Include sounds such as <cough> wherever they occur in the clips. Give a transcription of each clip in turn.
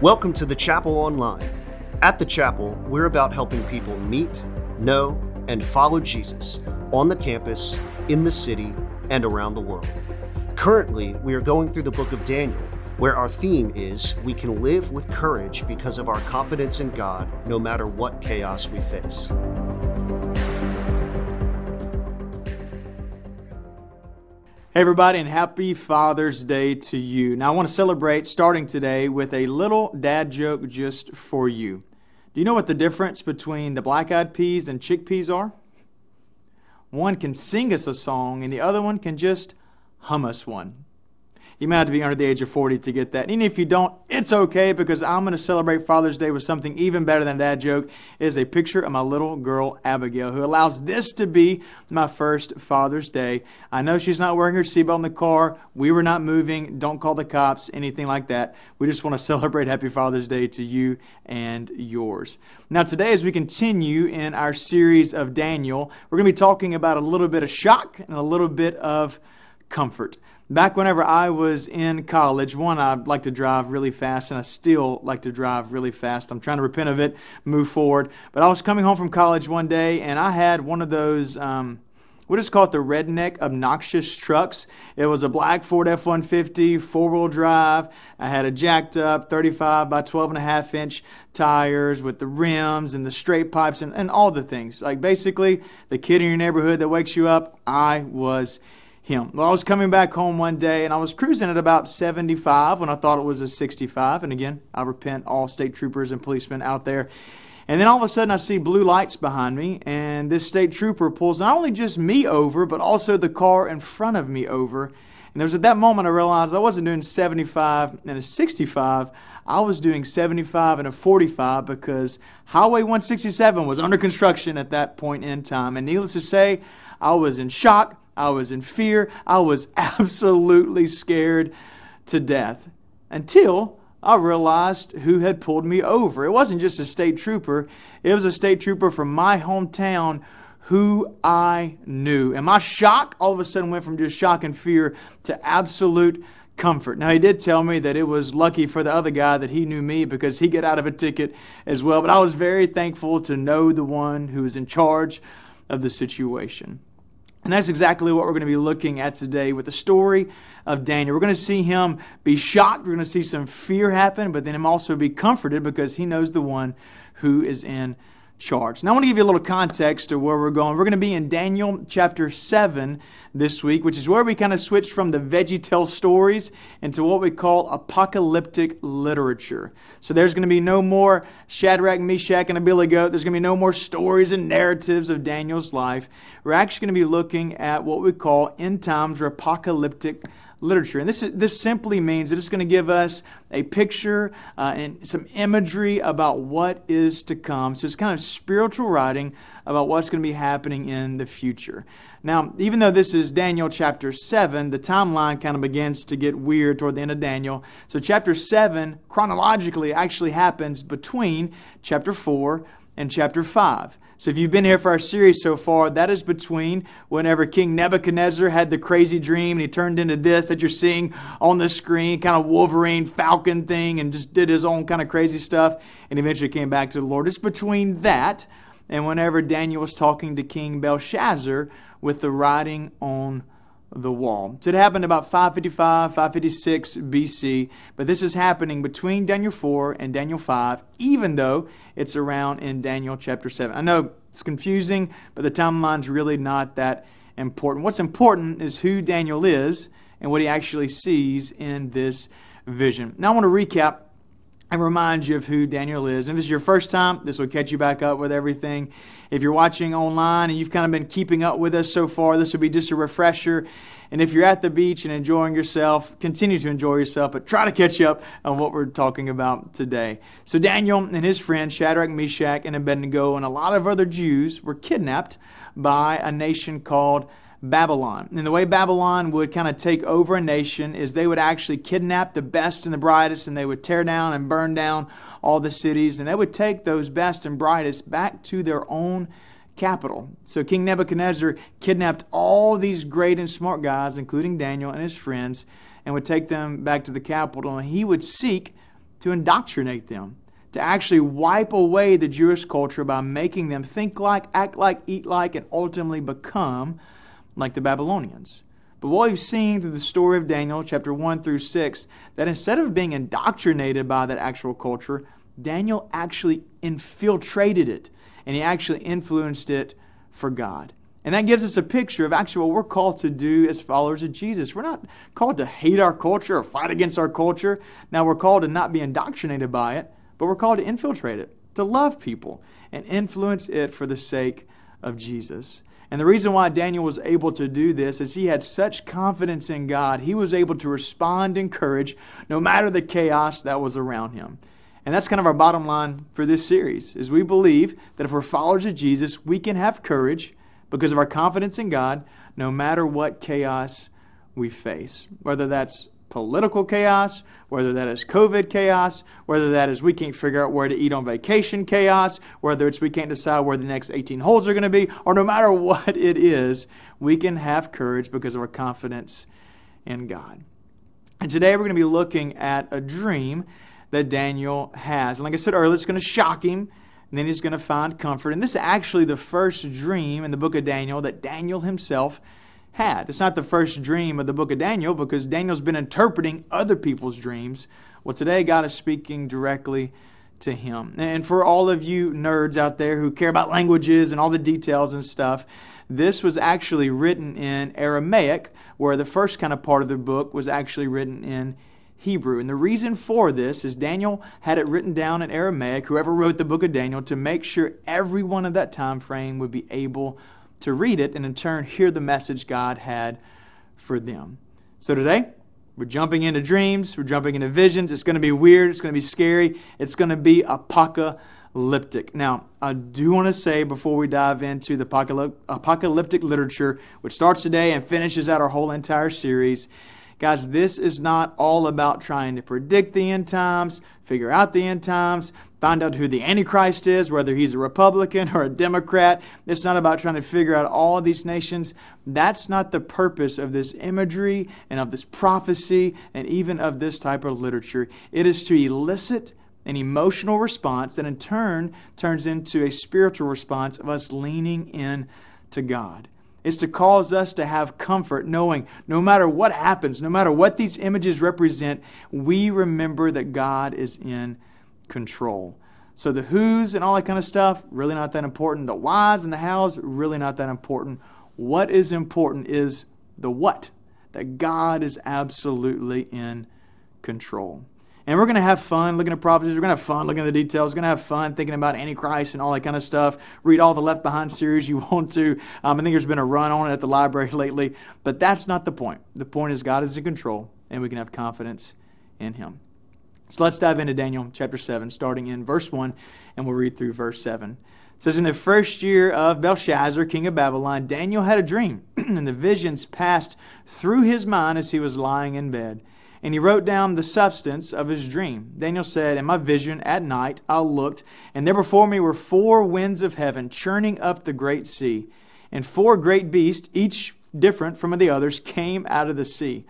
Welcome to the Chapel Online. At the Chapel, we're about helping people meet, know, and follow Jesus on the campus, in the city, and around the world. Currently, we are going through the book of Daniel, where our theme is we can live with courage because of our confidence in God no matter what chaos we face. Hey, everybody, and happy Father's Day to you. Now, I want to celebrate starting today with a little dad joke just for you. Do you know what the difference between the black eyed peas and chickpeas are? One can sing us a song, and the other one can just hum us one. You might have to be under the age of 40 to get that. And even if you don't, it's okay because I'm going to celebrate Father's Day with something even better than a dad joke. It is a picture of my little girl, Abigail, who allows this to be my first Father's Day. I know she's not wearing her seatbelt in the car. We were not moving. Don't call the cops, anything like that. We just want to <laughs> celebrate Happy Father's Day to you and yours. Now, today, as we continue in our series of Daniel, we're going to be talking about a little bit of shock and a little bit of comfort. Back whenever I was in college, one, I like to drive really fast, and I still like to drive really fast. I'm trying to repent of it, move forward. But I was coming home from college one day, and I had one of those. Um, call it the redneck obnoxious trucks. It was a black Ford F 150, four wheel drive. I had a jacked up 35 by 12 and a half inch tires with the rims and the straight pipes and, and all the things. Like basically, the kid in your neighborhood that wakes you up, I was him. Well, I was coming back home one day and I was cruising at about 75 when I thought it was a 65. And again, I repent all state troopers and policemen out there. And then all of a sudden, I see blue lights behind me, and this state trooper pulls not only just me over, but also the car in front of me over. And it was at that moment I realized I wasn't doing 75 and a 65. I was doing 75 and a 45 because Highway 167 was under construction at that point in time. And needless to say, I was in shock. I was in fear. I was <laughs> absolutely scared to death until I realized who had pulled me over. It wasn't just a state trooper, it was a state trooper from my hometown who I knew. And my shock all of a sudden went from just shock and fear to absolute comfort. Now, he did tell me that it was lucky for the other guy that he knew me because he got out of a ticket as well. But I was very thankful to know the one who was in charge of the situation. And that's exactly what we're going to be looking at today with the story of Daniel. We're going to see him be shocked. We're going to see some fear happen, but then him also be comforted because he knows the one who is in charge. Now, I want to give you a little context to where we're going. We're going to be in Daniel chapter 7 this week, which is where we kind of switch from the Veggie stories into what we call apocalyptic literature. So there's going to be no more Shadrach, Meshach, and Abednego. There's going to be no more stories and narratives of Daniel's life. We're actually going to be looking at what we call end times or apocalyptic literature. And this, is, this simply means that it's going to give us a picture uh, and some imagery about what is to come. So it's kind of spiritual writing about what's going to be happening in the future. Now, even though this is Daniel chapter 7, the timeline kind of begins to get weird toward the end of Daniel. So, chapter 7 chronologically actually happens between chapter 4 and chapter 5. So if you've been here for our series so far, that is between whenever King Nebuchadnezzar had the crazy dream and he turned into this that you're seeing on the screen, kind of Wolverine Falcon thing, and just did his own kind of crazy stuff, and eventually came back to the Lord. It's between that and whenever Daniel was talking to King Belshazzar with the writing on the wall. So it happened about 555, 556 BC, but this is happening between Daniel 4 and Daniel 5, even though it's around in Daniel chapter 7. I know it's confusing, but the timeline's really not that important. What's important is who Daniel is and what he actually sees in this vision. Now I want to recap and remind you of who Daniel is. And if this is your first time, this will catch you back up with everything. If you're watching online and you've kind of been keeping up with us so far, this will be just a refresher. And if you're at the beach and enjoying yourself, continue to enjoy yourself, but try to catch up on what we're talking about today. So, Daniel and his friends, Shadrach, Meshach, and Abednego, and a lot of other Jews were kidnapped by a nation called Babylon. And the way Babylon would kind of take over a nation is they would actually kidnap the best and the brightest and they would tear down and burn down all the cities and they would take those best and brightest back to their own capital. So King Nebuchadnezzar kidnapped all these great and smart guys, including Daniel and his friends, and would take them back to the capital. And he would seek to indoctrinate them, to actually wipe away the Jewish culture by making them think like, act like, eat like, and ultimately become like the Babylonians. But what we've seen through the story of Daniel, chapter 1 through 6, that instead of being indoctrinated by that actual culture, Daniel actually infiltrated it and he actually influenced it for God. And that gives us a picture of actually what we're called to do as followers of Jesus. We're not called to hate our culture or fight against our culture. Now, we're called to not be indoctrinated by it, but we're called to infiltrate it, to love people, and influence it for the sake of Jesus. And the reason why Daniel was able to do this is he had such confidence in God. He was able to respond in courage no matter the chaos that was around him. And that's kind of our bottom line for this series is we believe that if we're followers of Jesus, we can have courage because of our confidence in God no matter what chaos we face. Whether that's political chaos, whether that is COVID chaos, whether that is we can't figure out where to eat on vacation chaos, whether it's we can't decide where the next 18 holes are going to be, or no matter <laughs> what it is, we can have courage because of our confidence in God. And today we're going to be looking at a dream that Daniel has. And like I said earlier, it's going to shock him, and then he's going to find comfort. And this is actually the first dream in the book of Daniel that Daniel himself had. It's not the first dream of the book of Daniel because Daniel's been interpreting other people's dreams. Well, today God is speaking directly to him. And for all of you nerds out there who care about languages and all the details and stuff, this was actually written in Aramaic, where the first kind of part of the book was actually written in Hebrew. And the reason for this is Daniel had it written down in Aramaic, whoever wrote the book of Daniel, to make sure everyone of that time frame would be able to read it and in turn hear the message God had for them. So today, we're jumping into dreams, we're jumping into visions. It's going to be weird, it's going to be scary, it's going to be apocalyptic. Now, I do want to say before we dive into the apocalyptic literature, which starts today and finishes out our whole entire series, Guys, this is not all about trying to predict the end times, figure out the end times, find out who the Antichrist is, whether he's a Republican or a Democrat. It's not about trying to figure out all of these nations. That's not the purpose of this imagery and of this prophecy and even of this type of literature. It is to elicit an emotional response that in turn turns into a spiritual response of us leaning in to God is to cause us to have comfort knowing no matter what happens, no matter what these images represent, we remember that God is in control. So the who's and all that kind of stuff, really not that important. The whys and the hows, really not that important. What is important is the what, that God is absolutely in control. And we're going to have fun looking at prophecies. We're going to have fun looking at the details. We're going to have fun thinking about Antichrist and all that kind of stuff. Read all the Left Behind series you <laughs> want to. Um, I think there's been a run on it at the library <laughs> lately. But that's not the point. The point is God is in control, and we can have confidence in Him. So let's dive into Daniel chapter 7, starting in verse 1, and we'll read through verse 7. It says, In the first year of Belshazzar, king of Babylon, Daniel had a dream, <clears throat> and the visions passed through his mind as he was lying in bed and he wrote down the substance of his dream. Daniel said, In my vision at night I looked, and there before me were four winds of heaven churning up the great sea. And four great beasts, each different from the others, came out of the sea.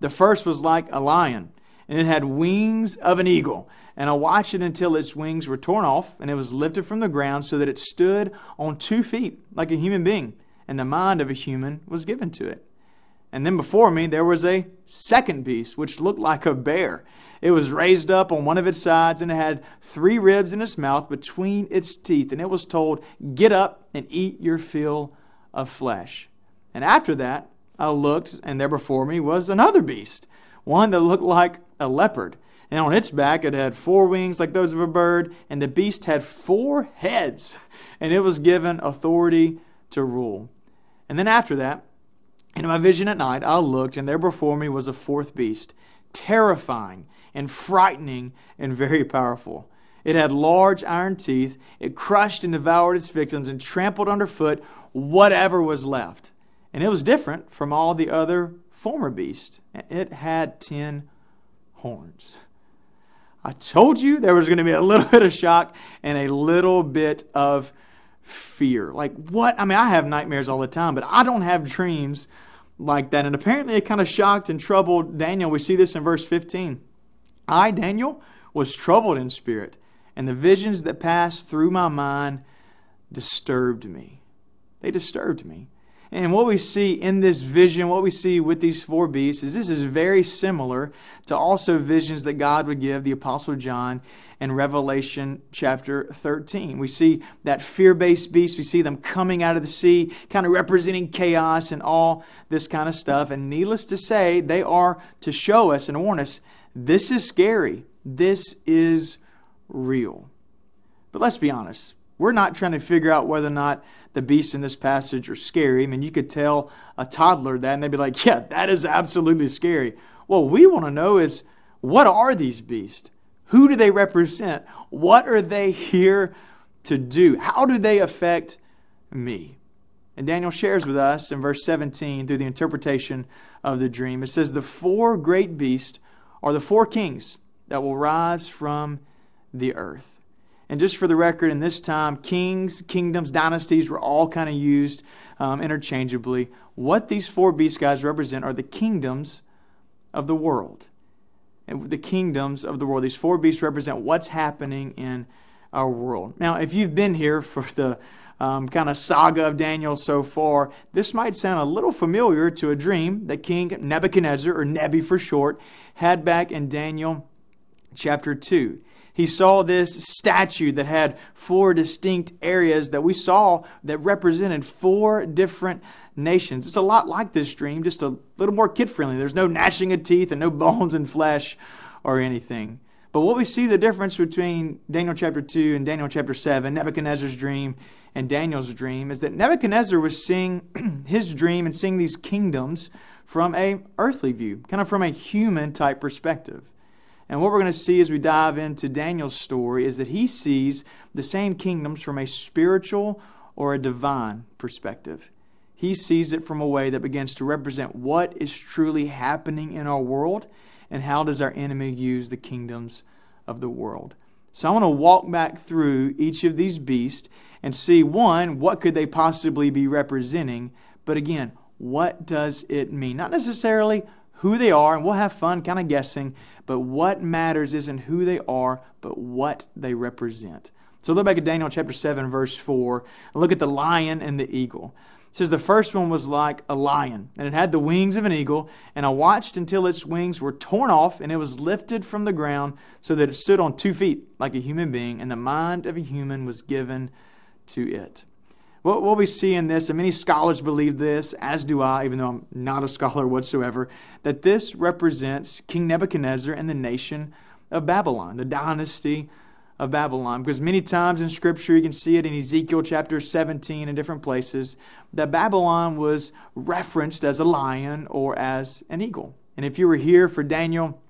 The first was like a lion, and it had wings of an eagle. And I watched it until its wings were torn off, and it was lifted from the ground so that it stood on two feet like a human being, and the mind of a human was given to it. And then before me, there was a second beast, which looked like a bear. It was raised up on one of its sides, and it had three ribs in its mouth between its teeth. And it was told, Get up and eat your fill of flesh. And after that, I looked, and there before me was another beast, one that looked like a leopard. And on its back, it had four wings like those of a bird, and the beast had four heads, <laughs> and it was given authority to rule. And then after that, in my vision at night, I looked, and there before me was a fourth beast, terrifying and frightening and very powerful. It had large iron teeth. It crushed and devoured its victims and trampled underfoot whatever was left. And it was different from all the other former beast, and It had ten horns. I told you there was going to be a little <laughs> bit of shock and a little bit of fear. Like, what? I mean, I have nightmares all the time, but I don't have dreams like that. And apparently, it kind of shocked and troubled Daniel. We see this in verse 15. I, Daniel, was troubled in spirit, and the visions that passed through my mind disturbed me. They disturbed me. And what we see in this vision, what we see with these four beasts, is this is very similar to also visions that God would give the Apostle John in Revelation chapter 13. We see that fear based beast, we see them coming out of the sea, kind of representing chaos and all this kind of stuff. And needless to say, they are to show us and warn us this is scary, this is real. But let's be honest, we're not trying to figure out whether or not the beasts in this passage are scary. I mean, you could tell a toddler that and they'd be like, yeah, that is absolutely scary. What we want to know is what are these beasts? Who do they represent? What are they here to do? How do they affect me? And Daniel shares with us in verse 17 through the interpretation of the dream. It says, The four great beasts are the four kings that will rise from the earth. And just for the record, in this time, kings, kingdoms, dynasties were all kind of used um, interchangeably. What these four beast guys represent are the kingdoms of the world. And the kingdoms of the world. These four beasts represent what's happening in our world. Now, if you've been here for the um, kind of saga of Daniel so far, this might sound a little familiar to a dream that King Nebuchadnezzar, or Nebi for short, had back in Daniel chapter 2 he saw this statue that had four distinct areas that we saw that represented four different nations. It's a lot like this dream, just a little more kid friendly. There's no gnashing of teeth and no bones and flesh or anything. But what we see the difference between Daniel chapter 2 and Daniel chapter 7, Nebuchadnezzar's dream and Daniel's dream, is that Nebuchadnezzar was seeing <clears throat> his dream and seeing these kingdoms from a earthly view, kind of from a human type perspective. And what we're going to see as we dive into Daniel's story is that he sees the same kingdoms from a spiritual or a divine perspective. He sees it from a way that begins to represent what is truly happening in our world and how does our enemy use the kingdoms of the world. So I want to walk back through each of these beasts and see one, what could they possibly be representing? But again, what does it mean? Not necessarily who they are, and we'll have fun kind of guessing, but what matters isn't who they are, but what they represent. So look back at Daniel chapter 7, verse 4, and look at the lion and the eagle. It says the first one was like a lion, and it had the wings of an eagle, and I watched until its wings were torn off, and it was lifted from the ground so that it stood on two feet like a human being, and the mind of a human was given to it. What, what we see in this, and many scholars believe this, as do I, even though I'm not a scholar whatsoever, that this represents King Nebuchadnezzar and the nation of Babylon, the dynasty of Babylon. Because many times in Scripture, you can see it in Ezekiel chapter 17 and different places, that Babylon was referenced as a lion or as an eagle. And if you were here for Daniel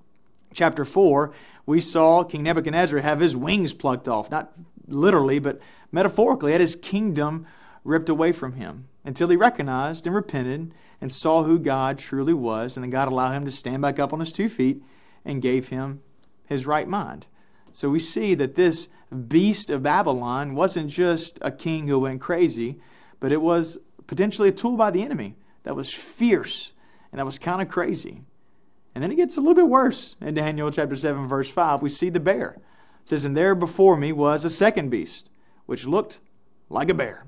chapter 4, we saw King Nebuchadnezzar have his wings plucked off, not literally, but metaphorically, at his kingdom ripped away from him until he recognized and repented and saw who God truly was. And then God allowed him to stand back up on his two feet and gave him his right mind. So we see that this beast of Babylon wasn't just a king who went crazy, but it was potentially a tool by the enemy that was fierce and that was kind of crazy. And then it gets a little bit worse in Daniel chapter 7, verse 5. We see the bear. It says, And there before me was a second beast, which looked like a bear.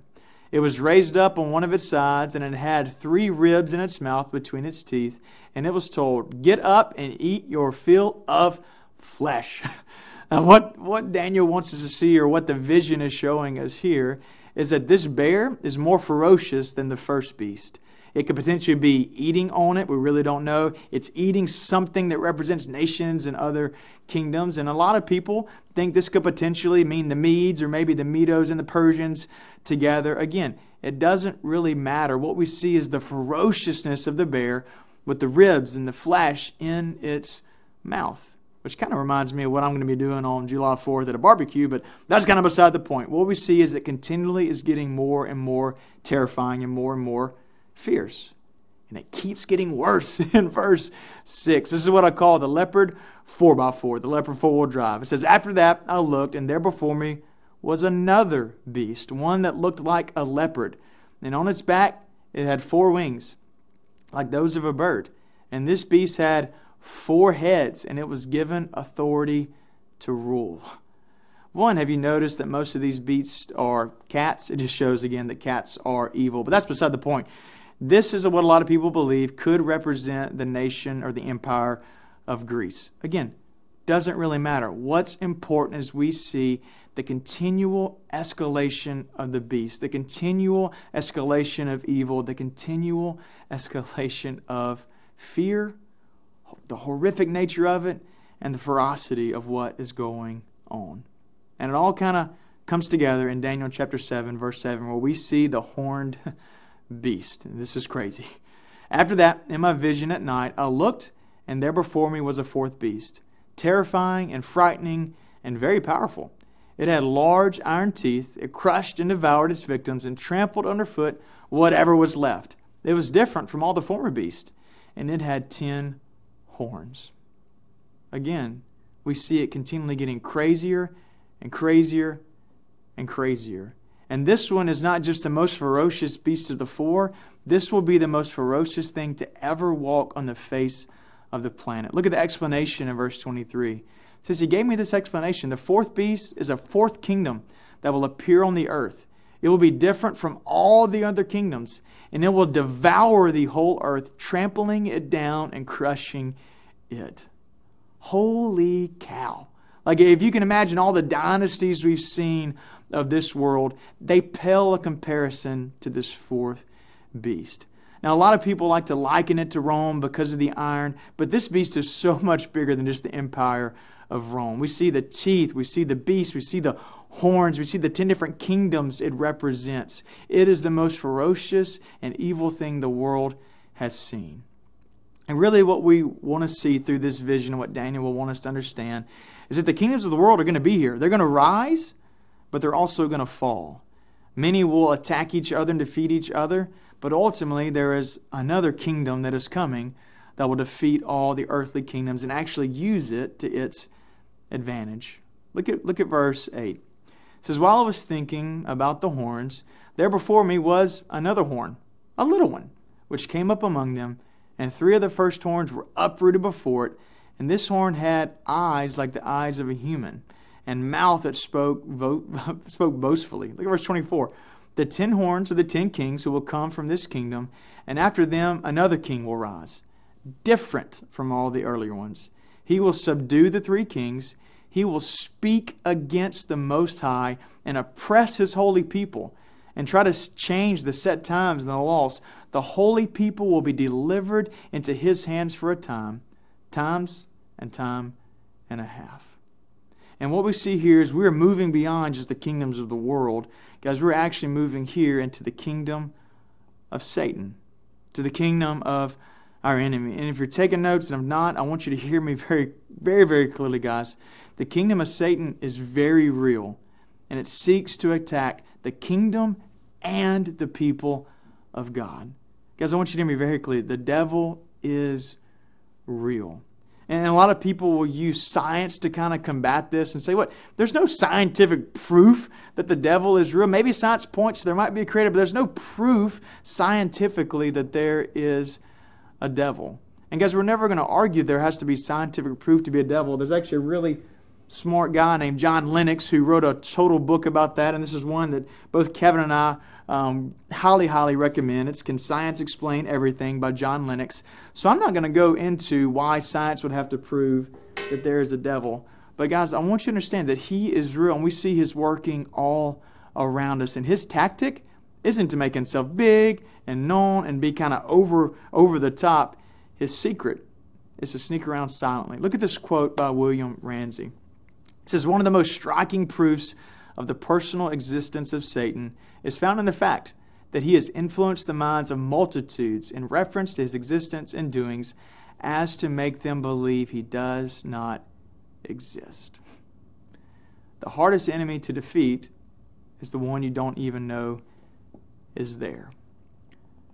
It was raised up on one of its sides, and it had three ribs in its mouth between its teeth. And it was told, Get up and eat your fill of flesh. <laughs> now, what, what Daniel wants us to see, or what the vision is showing us here, is that this bear is more ferocious than the first beast. It could potentially be eating on it. We really don't know. It's eating something that represents nations and other kingdoms. And a lot of people think this could potentially mean the Medes or maybe the Medos and the Persians together. Again, it doesn't really matter. What we see is the ferociousness of the bear with the ribs and the flesh in its mouth which kind of reminds me of what I'm going to be doing on July 4th at a barbecue, but that's kind of beside the point. What we see is it continually is getting more and more terrifying and more and more fierce. And it keeps getting worse <laughs> in verse 6. This is what I call the leopard 4x4, the leopard four wheel drive. It says, After that I looked, and there before me was another beast, one that looked like a leopard. And on its back it had four wings, like those of a bird. And this beast had four heads, and it was given authority to rule. One, have you noticed that most of these beasts are cats? It just shows again that cats are evil. But that's beside the point. This is what a lot of people believe could represent the nation or the empire of Greece. Again, doesn't really matter. What's important is we see the continual escalation of the beast, the continual escalation of evil, the continual escalation of fear, the horrific nature of it, and the ferocity of what is going on. And it all kind of comes together in Daniel chapter 7, verse 7, where we see the horned <laughs> beast. This is crazy. After that, in my vision at night, I looked, and there before me was a fourth beast, terrifying and frightening and very powerful. It had large iron teeth. It crushed and devoured its victims and trampled underfoot whatever was left. It was different from all the former beasts, and it had ten horns. Again, we see it continually getting crazier and crazier and crazier. And this one is not just the most ferocious beast of the four, this will be the most ferocious thing to ever walk on the face of the planet. Look at the explanation in verse 23. It says, He gave me this explanation. The fourth beast is a fourth kingdom that will appear on the earth. It will be different from all the other kingdoms, and it will devour the whole earth, trampling it down and crushing it. Holy cow. Like, if you can imagine all the dynasties we've seen of this world, they pale a comparison to this fourth beast. Now, a lot of people like to liken it to Rome because of the iron, but this beast is so <laughs> much bigger than just the empire of Rome. We see the teeth, we see the beast, we see the horns, we see the 10 different kingdoms it represents. It is the most ferocious and evil thing the world has seen. And really, what we want to see through this vision what Daniel will want us to understand is that the kingdoms of the world are going to be here. They're going to rise, but they're also going to fall. Many will attack each other and defeat each other, but ultimately there is another kingdom that is coming that will defeat all the earthly kingdoms and actually use it to its advantage. Look at, look at verse 8. It says, While I was thinking about the horns, there before me was another horn, a little one, which came up among them and three of the first horns were uprooted before it, and this horn had eyes like the eyes of a human, and mouth that spoke, <laughs> spoke boastfully. Look at verse 24. The ten horns are the ten kings who will come from this kingdom, and after them another king will rise, different from all the earlier ones. He will subdue the three kings. He will speak against the Most High and oppress his holy people and try to change the set times and the laws, the holy people will be delivered into his hands for a time, times and time and a half. And what we see here is we're moving beyond just the kingdoms of the world. Guys, we're actually moving here into the kingdom of Satan, to the kingdom of our enemy. And if you're taking notes, and I'm not, I want you to hear me very, very, very clearly, guys. The kingdom of Satan is very real, and it seeks to attack the kingdom and the people of God. Guys, I want you to hear me very clearly. The devil is real. And a lot of people will use science to kind of combat this and say, what? There's no scientific proof that the devil is real. Maybe science points there might be a creator, but there's no proof scientifically that there is a devil. And guys, we're never going to argue there has to be scientific proof to be a devil. There's actually a really smart guy named John Lennox who wrote a total book about that, and this is one that both Kevin and I um, highly, highly recommend. It's Can Science Explain Everything by John Lennox. So I'm not going to go into why science would have to prove that there is a devil. But guys, I want you to understand that he is real, and we see his working all around us. And his tactic isn't to make himself big and known and be kind of over over the top. His secret is to sneak around silently. Look at this quote by William Ramsey. It says, One of the most striking proofs of the personal existence of Satan is found in the fact that he has influenced the minds of multitudes in reference to his existence and doings as to make them believe he does not exist. The hardest enemy to defeat is the one you don't even know is there.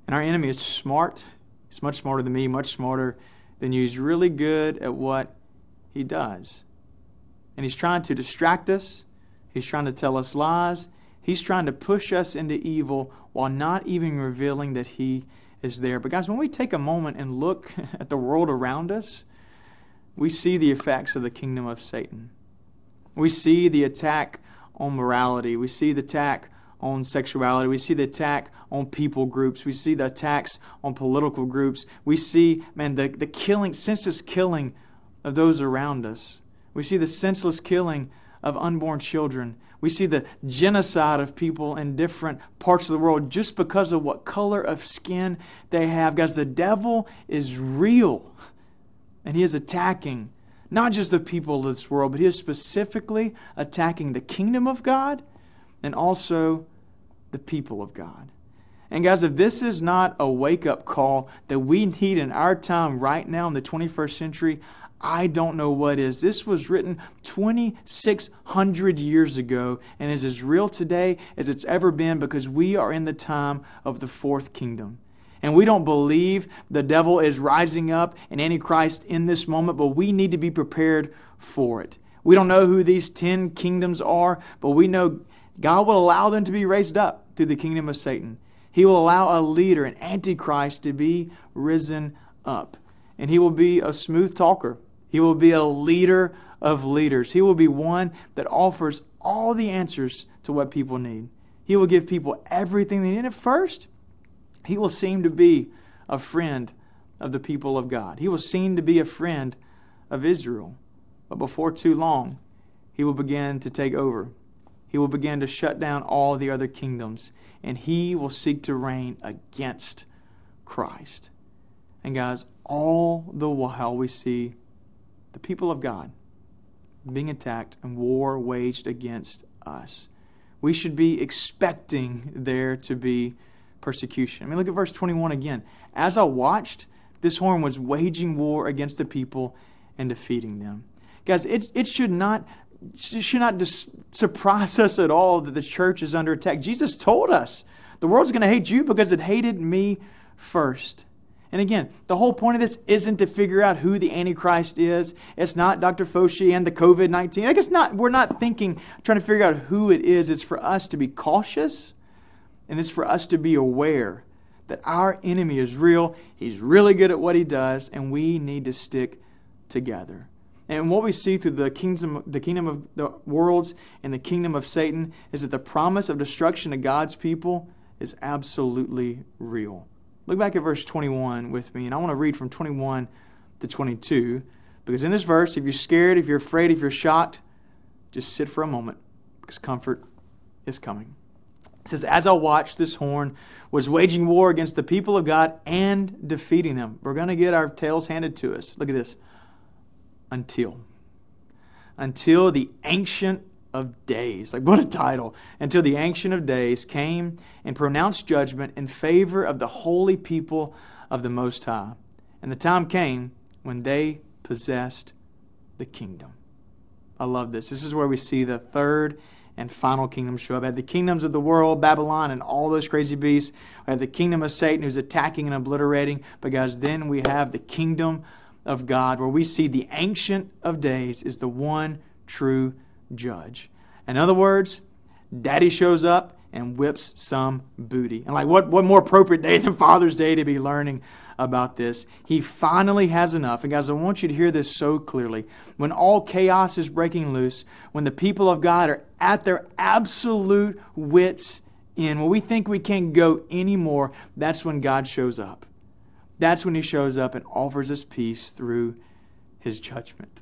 And our enemy is smart. He's much smarter than me, much smarter than you. He's really good at what he does and he's trying to distract us. He's trying to tell us lies. He's trying to push us into evil while not even revealing that he is there. But, guys, when we take a moment and look <laughs> at the world around us, we see the effects of the kingdom of Satan. We see the attack on morality. We see the attack on sexuality. We see the attack on people groups. We see the attacks on political groups. We see, man, the, the killing, senseless killing of those around us. We see the senseless killing of unborn children. We see the genocide of people in different parts of the world just because of what color of skin they have. Guys, the devil is real. And he is attacking not just the people of this world, but he is specifically attacking the kingdom of God and also the people of God. And guys, if this is not a wake up call that we need in our time right now in the 21st century, I don't know what is. This was written 2,600 years ago and is as real today as it's ever been because we are in the time of the fourth kingdom. And we don't believe the devil is rising up in Antichrist in this moment, but we need to be prepared for it. We don't know who these 10 kingdoms are, but we know God will allow them to be raised up through the kingdom of Satan. He will allow a leader, an antichrist, to be risen up. And he will be a smooth talker. He will be a leader of leaders. He will be one that offers all the answers to what people need. He will give people everything they need. At first, he will seem to be a friend of the people of God. He will seem to be a friend of Israel. But before too long, he will begin to take over. He will begin to shut down all the other kingdoms, and he will seek to reign against Christ. And guys, all the while we see the people of God being attacked and war waged against us. We should be expecting there to be persecution. I mean, look at verse 21 again. As I watched, this horn was waging war against the people and defeating them. Guys, it, it should not it should not dis- surprise us at all that the church is under attack. Jesus told us the world's going to hate you because it hated me first. And again, the whole point of this isn't to figure out who the Antichrist is. It's not Dr. Fauci and the COVID 19. I guess not, we're not thinking, trying to figure out who it is. It's for us to be cautious and it's for us to be aware that our enemy is real. He's really good at what he does, and we need to stick together. And what we see through the kingdom, the kingdom of the worlds and the kingdom of Satan is that the promise of destruction to God's people is absolutely real. Look back at verse 21 with me, and I want to read from 21 to 22. Because in this verse, if you're scared, if you're afraid, if you're shocked, just sit for a moment because comfort is coming. It says, As I watched, this horn was waging war against the people of God and defeating them. We're going to get our tails handed to us. Look at this. Until. Until the Ancient of Days. Like, what a title. Until the Ancient of Days came and pronounced judgment in favor of the holy people of the Most High. And the time came when they possessed the kingdom. I love this. This is where we see the third and final kingdom show up. At the kingdoms of the world, Babylon, and all those crazy beasts. We have the kingdom of Satan who's attacking and obliterating. But guys, then we have the kingdom of God where we see the Ancient of Days is the one true judge. In other words, Daddy shows up and whips some booty. And like, what, what more appropriate day <laughs> than Father's Day to be learning about this? He finally has enough. And guys, I want you to hear this so clearly. When all chaos is breaking loose, when the people of God are at their absolute wits' end, when we think we can't go anymore, that's when God shows up. That's when He shows up and offers us peace through His judgment.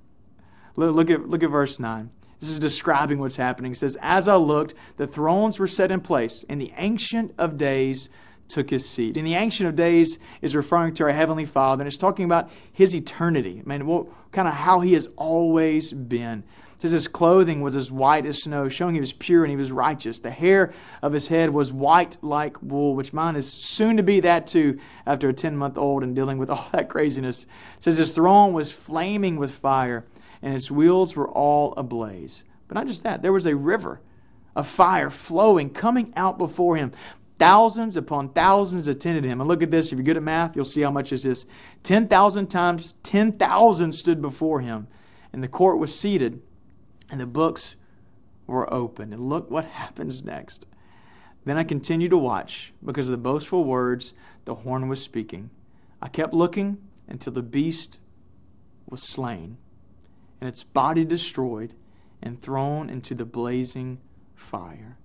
Look at, look at verse 9. This is describing what's happening. It says, As I looked, the thrones were set in place, and the Ancient of Days took his seat. And the Ancient of Days is referring to our Heavenly Father, and it's talking about his eternity. I mean, well, kind of how he has always been. It says his clothing was as white as snow, showing he was pure and he was righteous. The hair of his head was white like wool, which mine is soon to be that too after a 10 month old and dealing with all that craziness. It says his throne was flaming with fire and its wheels were all ablaze. But not just that, there was a river of fire flowing, coming out before him. Thousands upon thousands attended him. And look at this. If you're good at math, you'll see how much is this. 10,000 times 10,000 stood before him. And the court was seated, and the books were open. And look what happens next. Then I continued to watch because of the boastful words the horn was speaking. I kept looking until the beast was slain and its body destroyed, and thrown into the blazing fire.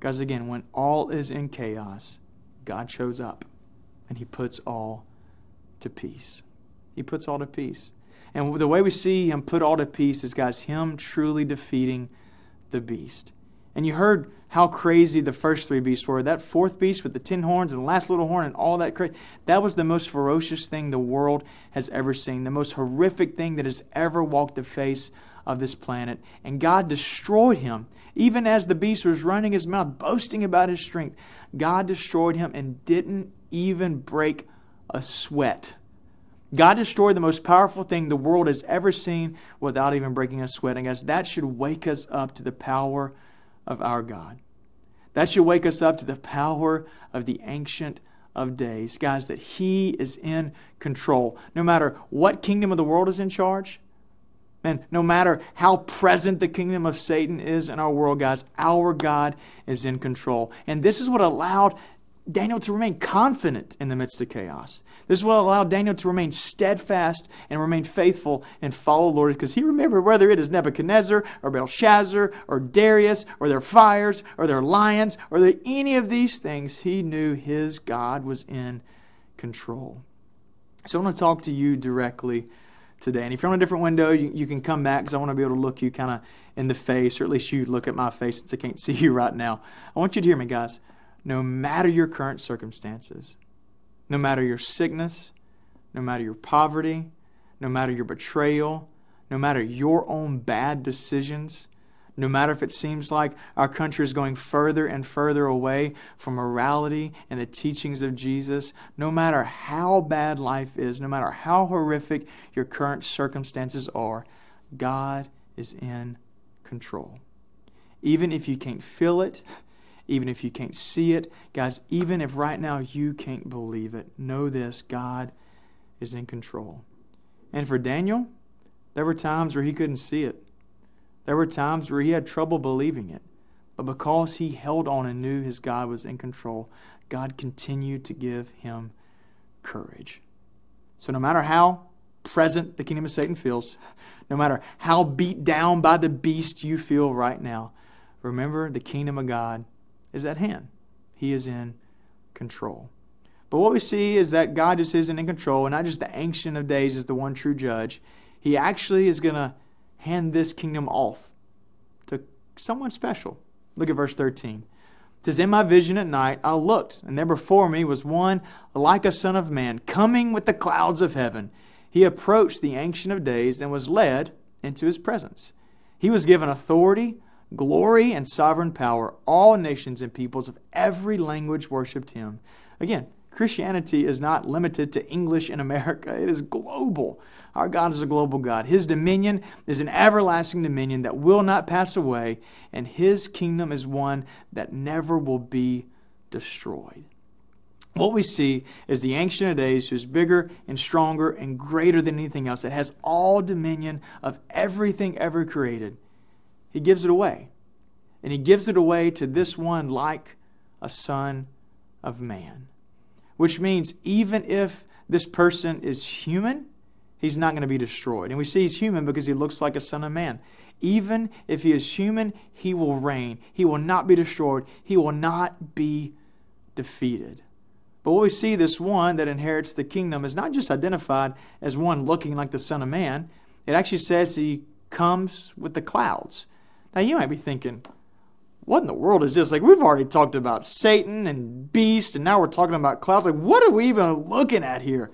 Guys, again, when all is in chaos, God shows up and he puts all to peace. He puts all to peace. And the way we see him put all to peace is, guys, him truly defeating the beast. And you heard how crazy the first three beasts were. That fourth beast with the ten horns and the last little horn and all that crazy, that was the most ferocious thing the world has ever seen, the most horrific thing that has ever walked the face of this planet. And God destroyed him. Even as the beast was running his mouth, boasting about his strength, God destroyed him and didn't even break a sweat. God destroyed the most powerful thing the world has ever seen without even breaking a sweat. And guys, that should wake us up to the power of our God. That should wake us up to the power of the Ancient of Days. Guys, that He is in control. No matter what kingdom of the world is in charge, and no matter how present the kingdom of Satan is in our world, guys, our God is in control. And this is what allowed Daniel to remain confident in the midst of chaos. This is what allowed Daniel to remain steadfast and remain faithful and follow the Lord because he remembered whether it is Nebuchadnezzar or Belshazzar or Darius or their fires or their lions or the, any of these things, he knew his God was in control. So I want to talk to you directly today. And if you're on a different window, you, you can come back because I want to be able to look you kind of in the face, or at least you look at my face since I can't <laughs> see you right now. I want you to hear me, guys no matter your current circumstances, no matter your sickness, no matter your poverty, no matter your betrayal, no matter your own bad decisions, no matter if it seems like our country is going further and further away from morality and the teachings of Jesus, no matter how bad life is, no matter how horrific your current circumstances are, God is in control. Even if you can't feel it, even if you can't see it. Guys, even if right now you can't believe it, know this God is in control. And for Daniel, there were times where he couldn't see it. There were times where he had trouble believing it. But because he held on and knew his God was in control, God continued to give him courage. So, no matter how present the kingdom of Satan feels, <laughs> no matter how beat down by the beast you feel right now, remember the kingdom of God is at hand. He is in control. But what we see is that God just isn't in control, and not just the Ancient of Days is the one true judge. He actually is going to hand this kingdom off to someone special. Look at verse 13. It says, In my vision at night I looked, and there before me was one like a son of man, coming with the clouds of heaven. He approached the Ancient of Days and was led into his presence. He was given authority glory and sovereign power, all nations and peoples of every language worshiped him. Again, Christianity is not limited to English in America, it is global. Our God is a global God. His dominion is an everlasting dominion that will not pass away, and His kingdom is one that never will be destroyed. What we see is the Ancient of Days, who is bigger and stronger and greater than anything else, that has all dominion of everything ever created. He gives it away. And he gives it away to this one like a son of man. Which means even if this person is human, he's not going to be destroyed. And we see he's human because he looks like a son of man. Even if he is human, he will reign. He will not be destroyed. He will not be defeated. But what we see, this one that inherits the kingdom is not just identified as one looking like the Son of Man. It actually says he comes with the clouds. Now you might be thinking, what in the world is this? Like we've already talked about Satan and beast, and now we're talking about clouds. Like what are we even looking at here?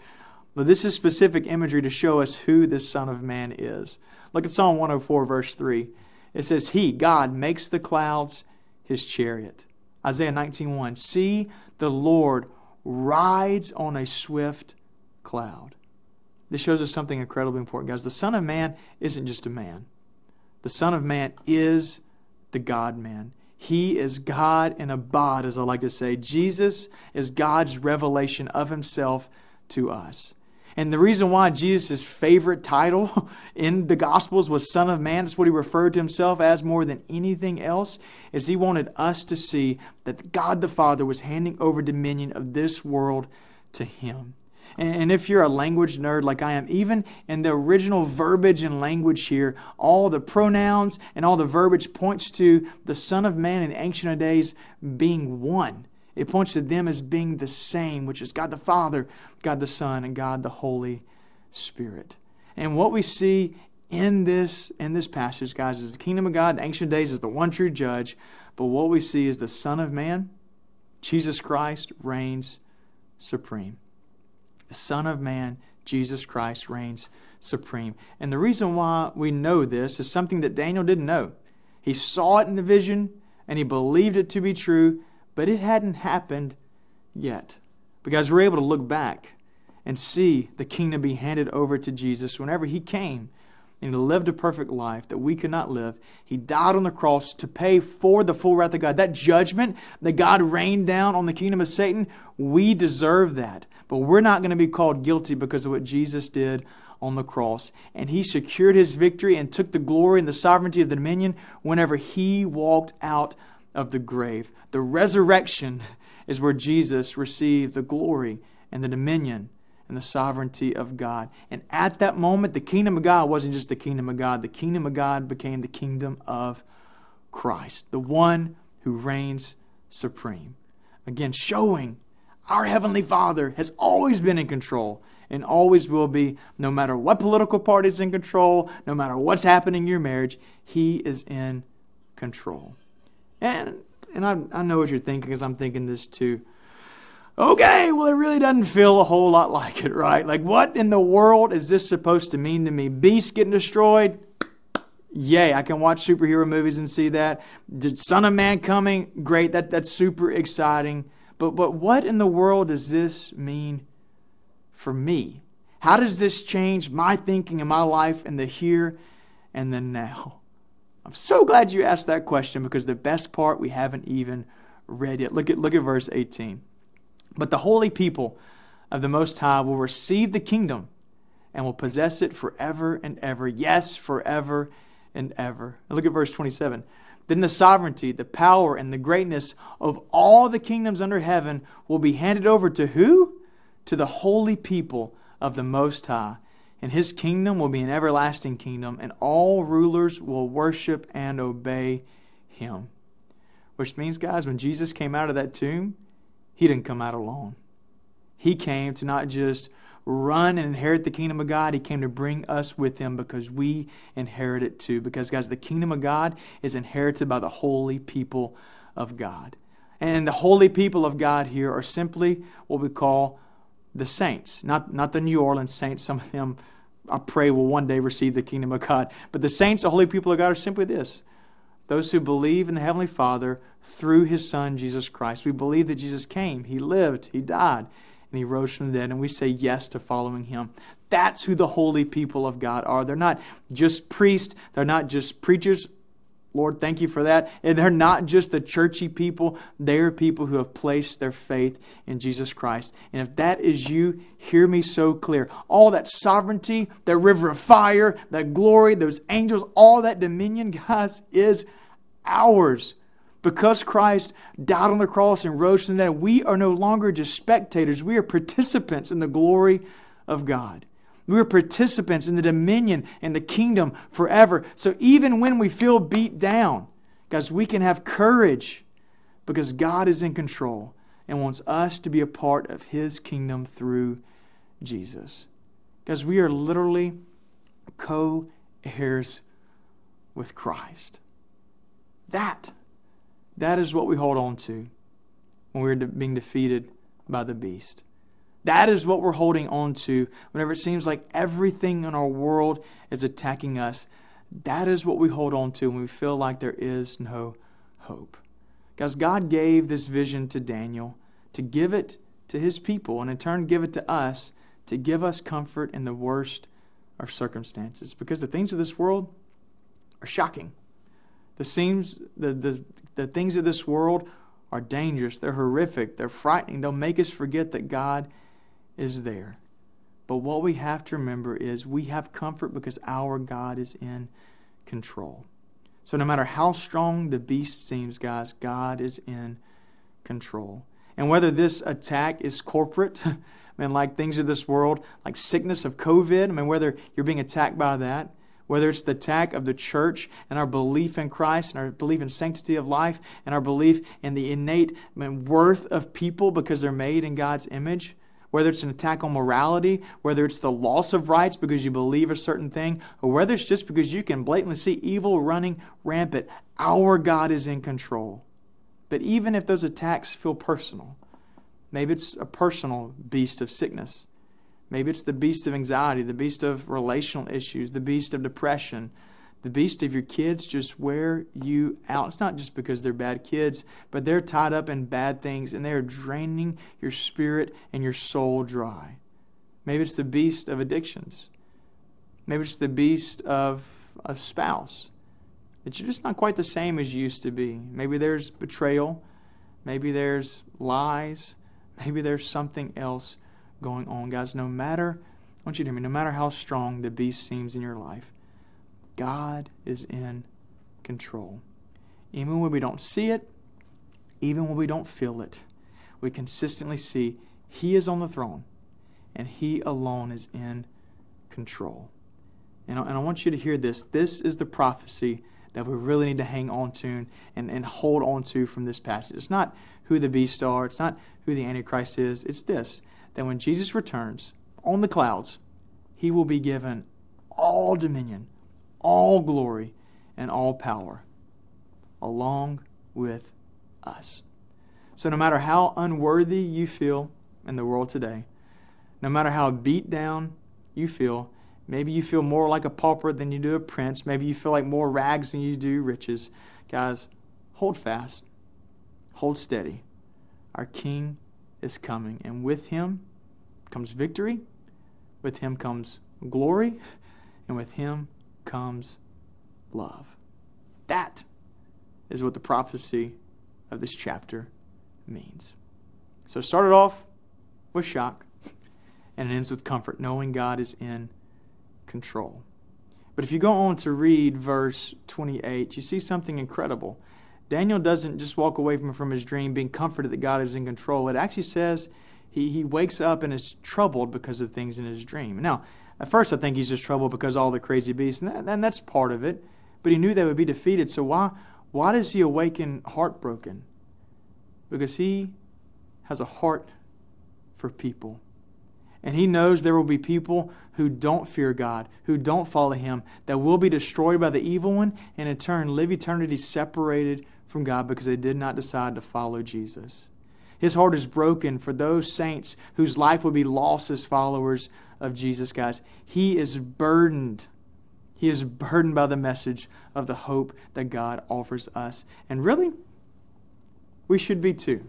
But this is specific imagery to show us who this Son of Man is. Look at Psalm 104, verse 3. It says, He, God, makes the clouds his chariot. Isaiah 19:1. See, the Lord rides on a swift cloud. This shows us something incredibly important, guys. The Son of Man isn't just a man. The Son of Man is the God man. He is God in a bod, as I like to say. Jesus is God's revelation of himself to us. And the reason why Jesus' favorite title <laughs> in the Gospels was Son of Man, that's what he referred to himself as more than anything else, is he wanted us to see that God the Father was handing over dominion of this world to him. And if you're a language nerd like I am, even in the original verbiage and language here, all the pronouns and all the verbiage points to the Son of Man in the Ancient of Days being one. It points to them as being the same, which is God the Father, God the Son, and God the Holy Spirit. And what we see in this in this passage, guys, is the kingdom of God, the ancient days is the one true judge, but what we see is the Son of Man, Jesus Christ, reigns supreme. The Son of Man, Jesus Christ, reigns supreme. And the reason why we know this is something that Daniel didn't know. He saw it in the vision and he believed it to be true, but it hadn't happened yet. Because we're able to look back and see the kingdom be handed over to Jesus whenever he came and he lived a perfect life that we could not live. He died on the cross to pay for the full wrath of God. That judgment that God rained down on the kingdom of Satan, we deserve that. But we're not going to be called guilty because of what Jesus did on the cross. And he secured his victory and took the glory and the sovereignty of the dominion whenever he walked out of the grave. The resurrection is where Jesus received the glory and the dominion and the sovereignty of God. And at that moment, the kingdom of God wasn't just the kingdom of God, the kingdom of God became the kingdom of Christ, the one who reigns supreme. Again, showing our Heavenly Father has always been in control and always will be, no matter what political party is in control, no matter what's happening in your marriage, He is in control. And, and I, I know what you're thinking because I'm thinking this too. Okay, well, it really doesn't feel a whole lot like it, right? Like, what in the world is this supposed to mean to me? Beast getting destroyed? Yay, I can watch superhero movies and see that. Did Son of Man coming? Great, that, that's super exciting. But, but what in the world does this mean for me? How does this change my thinking in my life in the here and the now? I'm so glad you asked that question because the best part we haven't even read yet. Look at, look at verse 18. But the holy people of the Most High will receive the kingdom and will possess it forever and ever. Yes, forever and ever. Look at verse 27. Then the sovereignty, the power, and the greatness of all the kingdoms under heaven will be handed over to who? To the holy people of the Most High. And his kingdom will be an everlasting kingdom, and all rulers will worship and obey him. Which means, guys, when Jesus came out of that tomb, he didn't come out alone. He came to not just run and inherit the kingdom of God. He came to bring us with him because we inherit it too. Because, guys, the kingdom of God is inherited by the holy people of God. And the holy people of God here are simply what we call the saints, not, not the New Orleans saints. Some of them, I pray, will one day receive the kingdom of God. But the saints, the holy people of God, are simply this those who believe in the Heavenly Father through His Son, Jesus Christ. We believe that Jesus came, He lived, He died, and he rose from the dead, and we say yes to following him. That's who the holy people of God are. They're not just priests, they're not just preachers. Lord, thank you for that. And they're not just the churchy people, they're people who have placed their faith in Jesus Christ. And if that is you, hear me so clear. All that sovereignty, that river of fire, that glory, those angels, all that dominion, <laughs> guys, is ours because Christ died on the cross and rose from the dead, we are no longer just spectators. We are participants in the glory of God. We are participants in the dominion and the kingdom forever. So even when we feel beat down, guys, we can have courage because God is in control and wants us to be a part of His kingdom through Jesus. Guys, we are literally co heirs with Christ. That that is what we hold on to when we're being defeated by the beast. That is what we're holding on to whenever it seems like everything in our world is attacking us. That is what we hold on to when we feel like there is no hope. Guys, God gave this vision to Daniel to give it to his people and in turn give it to us to give us comfort in the worst of circumstances because the things of this world are shocking. The seems the, the the things of this world are dangerous, they're horrific, they're frightening. They'll make us forget that God is there. But what we have to remember is we have comfort because our God is in control. So no matter how strong the beast seems, guys, God is in control. And whether this attack is corporate <laughs> I mean, like things of this world, like sickness of COVID. I mean, whether you're being attacked by that, whether it's the attack of the church and our belief in Christ and our belief in sanctity of life and our belief in the innate I mean, worth of people because they're made in God's image, whether it's an attack on morality, whether it's the loss of rights because you believe a certain thing, or whether it's just because you can blatantly see evil running rampant, our God is in control. But even if those attacks feel personal, maybe it's a personal beast of sickness. Maybe it's the beast of anxiety, the beast of relational issues, the beast of depression, the beast of your kids just wear you out. It's not just because they're bad kids, but they're tied up in bad things and they are draining your spirit and your soul dry. Maybe it's the beast of addictions. Maybe it's the beast of a spouse that you're just not quite the same as you used to be. Maybe there's betrayal. Maybe there's lies. Maybe there's something else going on. Guys, no matter, I want you to hear me, no matter how strong the beast seems in your life, God is in control. Even when we don't see it, even when we don't feel it, we consistently see He is on the throne and He alone is in control. And I, and I want you to hear this. This is the prophecy that we really need to hang on to and, and hold on to from this passage. It's not who the beasts are, it's not who the Antichrist is. It's this that when Jesus returns on the clouds, he will be given all dominion, all glory, and all power, along with us. So, no matter how unworthy you feel in the world today, no matter how beat down you feel, Maybe you feel more like a pauper than you do a prince. Maybe you feel like more rags than you do riches. Guys, hold fast, hold steady. Our King is coming, and with him comes victory, with him comes glory, and with him comes love. That is what the prophecy of this chapter means. So it started off with shock, and it ends with comfort, knowing God is in control. But if you go on to read verse 28, you see something incredible. Daniel doesn't just walk away from, from his dream being comforted that God is in control. It actually says he, he wakes up and is troubled because of things in his dream. Now, at first, I think he's just troubled because all the crazy beasts, and, that, and that's part of it. But he knew they would be defeated. So why, why does he awaken heartbroken? Because he has a heart for people. And he knows there will be people who don't fear God, who don't follow him, that will be destroyed by the evil one, and in turn live eternity separated from God because they did not decide to follow Jesus. His heart is broken for those saints whose life would be lost as followers of Jesus, guys. He is burdened. He is burdened by the message of the hope that God offers us. And really, we should be too.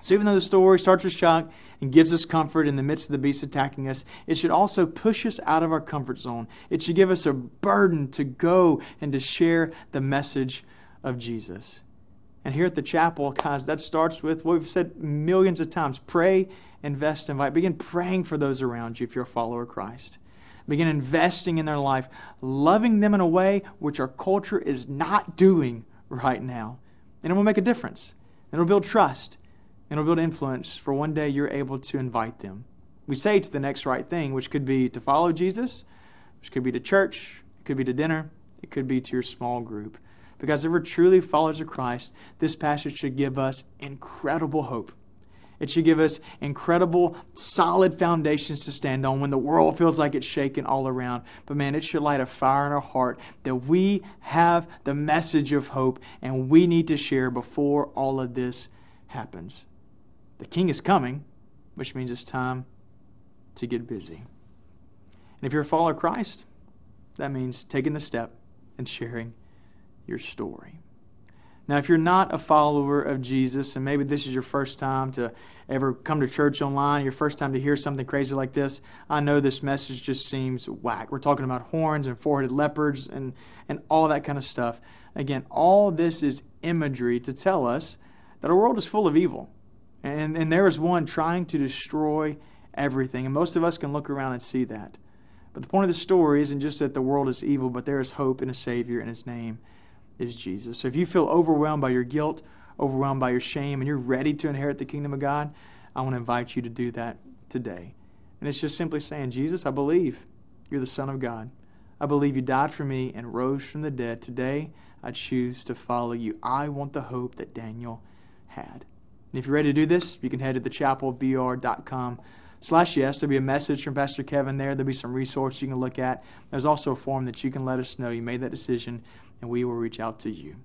So even though the story starts with shock and gives us comfort in the midst of the beast attacking us, it should also push us out of our comfort zone. It should give us a burden to go and to share the message of Jesus. And here at the chapel, guys, that starts with what we've said millions of times pray, invest, invite. Begin praying for those around you if you're a follower of Christ. Begin investing in their life, loving them in a way which our culture is not doing right now. And it will make a difference. It'll build trust it'll build influence for one day you're able to invite them. We say to the next right thing, which could be to follow Jesus, which could be to church, it could be to dinner, it could be to your small group. Because if we're truly followers of Christ, this passage should give us incredible hope. It should give us incredible, solid foundations to stand on when the world feels like it's shaking all around. But man, it should light a fire in our heart that we have the message of hope and we need to share before all of this happens. The king is coming, which means it's time to get busy. And if you're a follower of Christ, that means taking the step and sharing your story. Now, if you're not a follower of Jesus, and maybe this is your first time to ever come to church online, your first time to hear something crazy like this, I know this message just seems whack. We're talking about horns and four headed leopards and, and all that kind of stuff. Again, all this is imagery to tell us that our world is full of evil. And, and there is one trying to destroy everything. And most of us can look around and see that. But the point of the story isn't just that the world is evil, but there is hope in a Savior, and His name is Jesus. So if you feel overwhelmed by your guilt, overwhelmed by your shame, and you're ready to inherit the kingdom of God, I want to invite you to do that today. And it's just simply saying, Jesus, I believe you're the Son of God. I believe you died for me and rose from the dead. Today, I choose to follow you. I want the hope that Daniel had. And if you're ready to do this, you can head to thechapelbr.com slash yes. There'll be a message from Pastor Kevin there. There'll be some resources you can look at. There's also a form that you can let us know you made that decision, and we will reach out to you.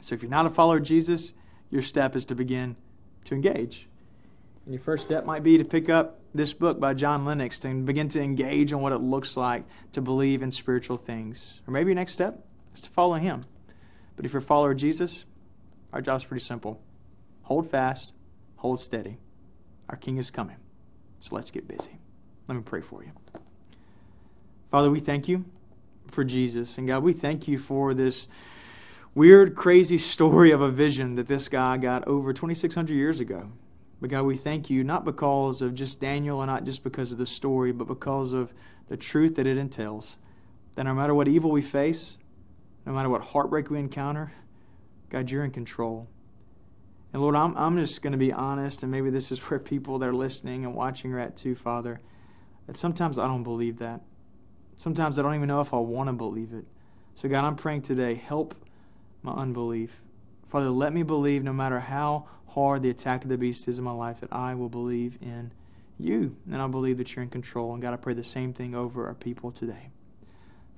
So if you're not a follower of Jesus, your step is to begin to engage. And your first step might be to pick up this book by John Lennox and begin to engage on what it looks like to believe in spiritual things. Or maybe your next step is to follow him. But if you're a follower of Jesus, our job's pretty simple hold fast, hold steady. Our King is coming. So let's get busy. Let me pray for you. Father, we thank you for Jesus. And God, we thank you for this weird, crazy story of a vision that this guy got over 2,600 years ago. But God, we thank you not because of just Daniel and not just because of the story, but because of the truth that it entails. That no matter what evil we face, no matter what heartbreak we encounter, God, you're in control. And Lord, I'm, I'm just going to be honest, and maybe this is <laughs> where people that are listening and watching are at too, Father, that sometimes I don't believe that. Sometimes I don't even know if I want to believe it. So, God, I'm praying today, help my unbelief. Father, let me believe no matter how hard the attack of the beast is in my life, that I will believe in you. And I believe that you're in control. And God, I pray the same thing over our people today.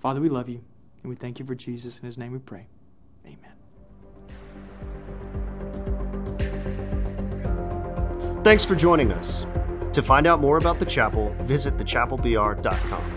Father, we love you, and we thank you for Jesus. In his name we pray. Amen. Thanks for joining us. To find out more about the chapel, visit thechapelbr.com.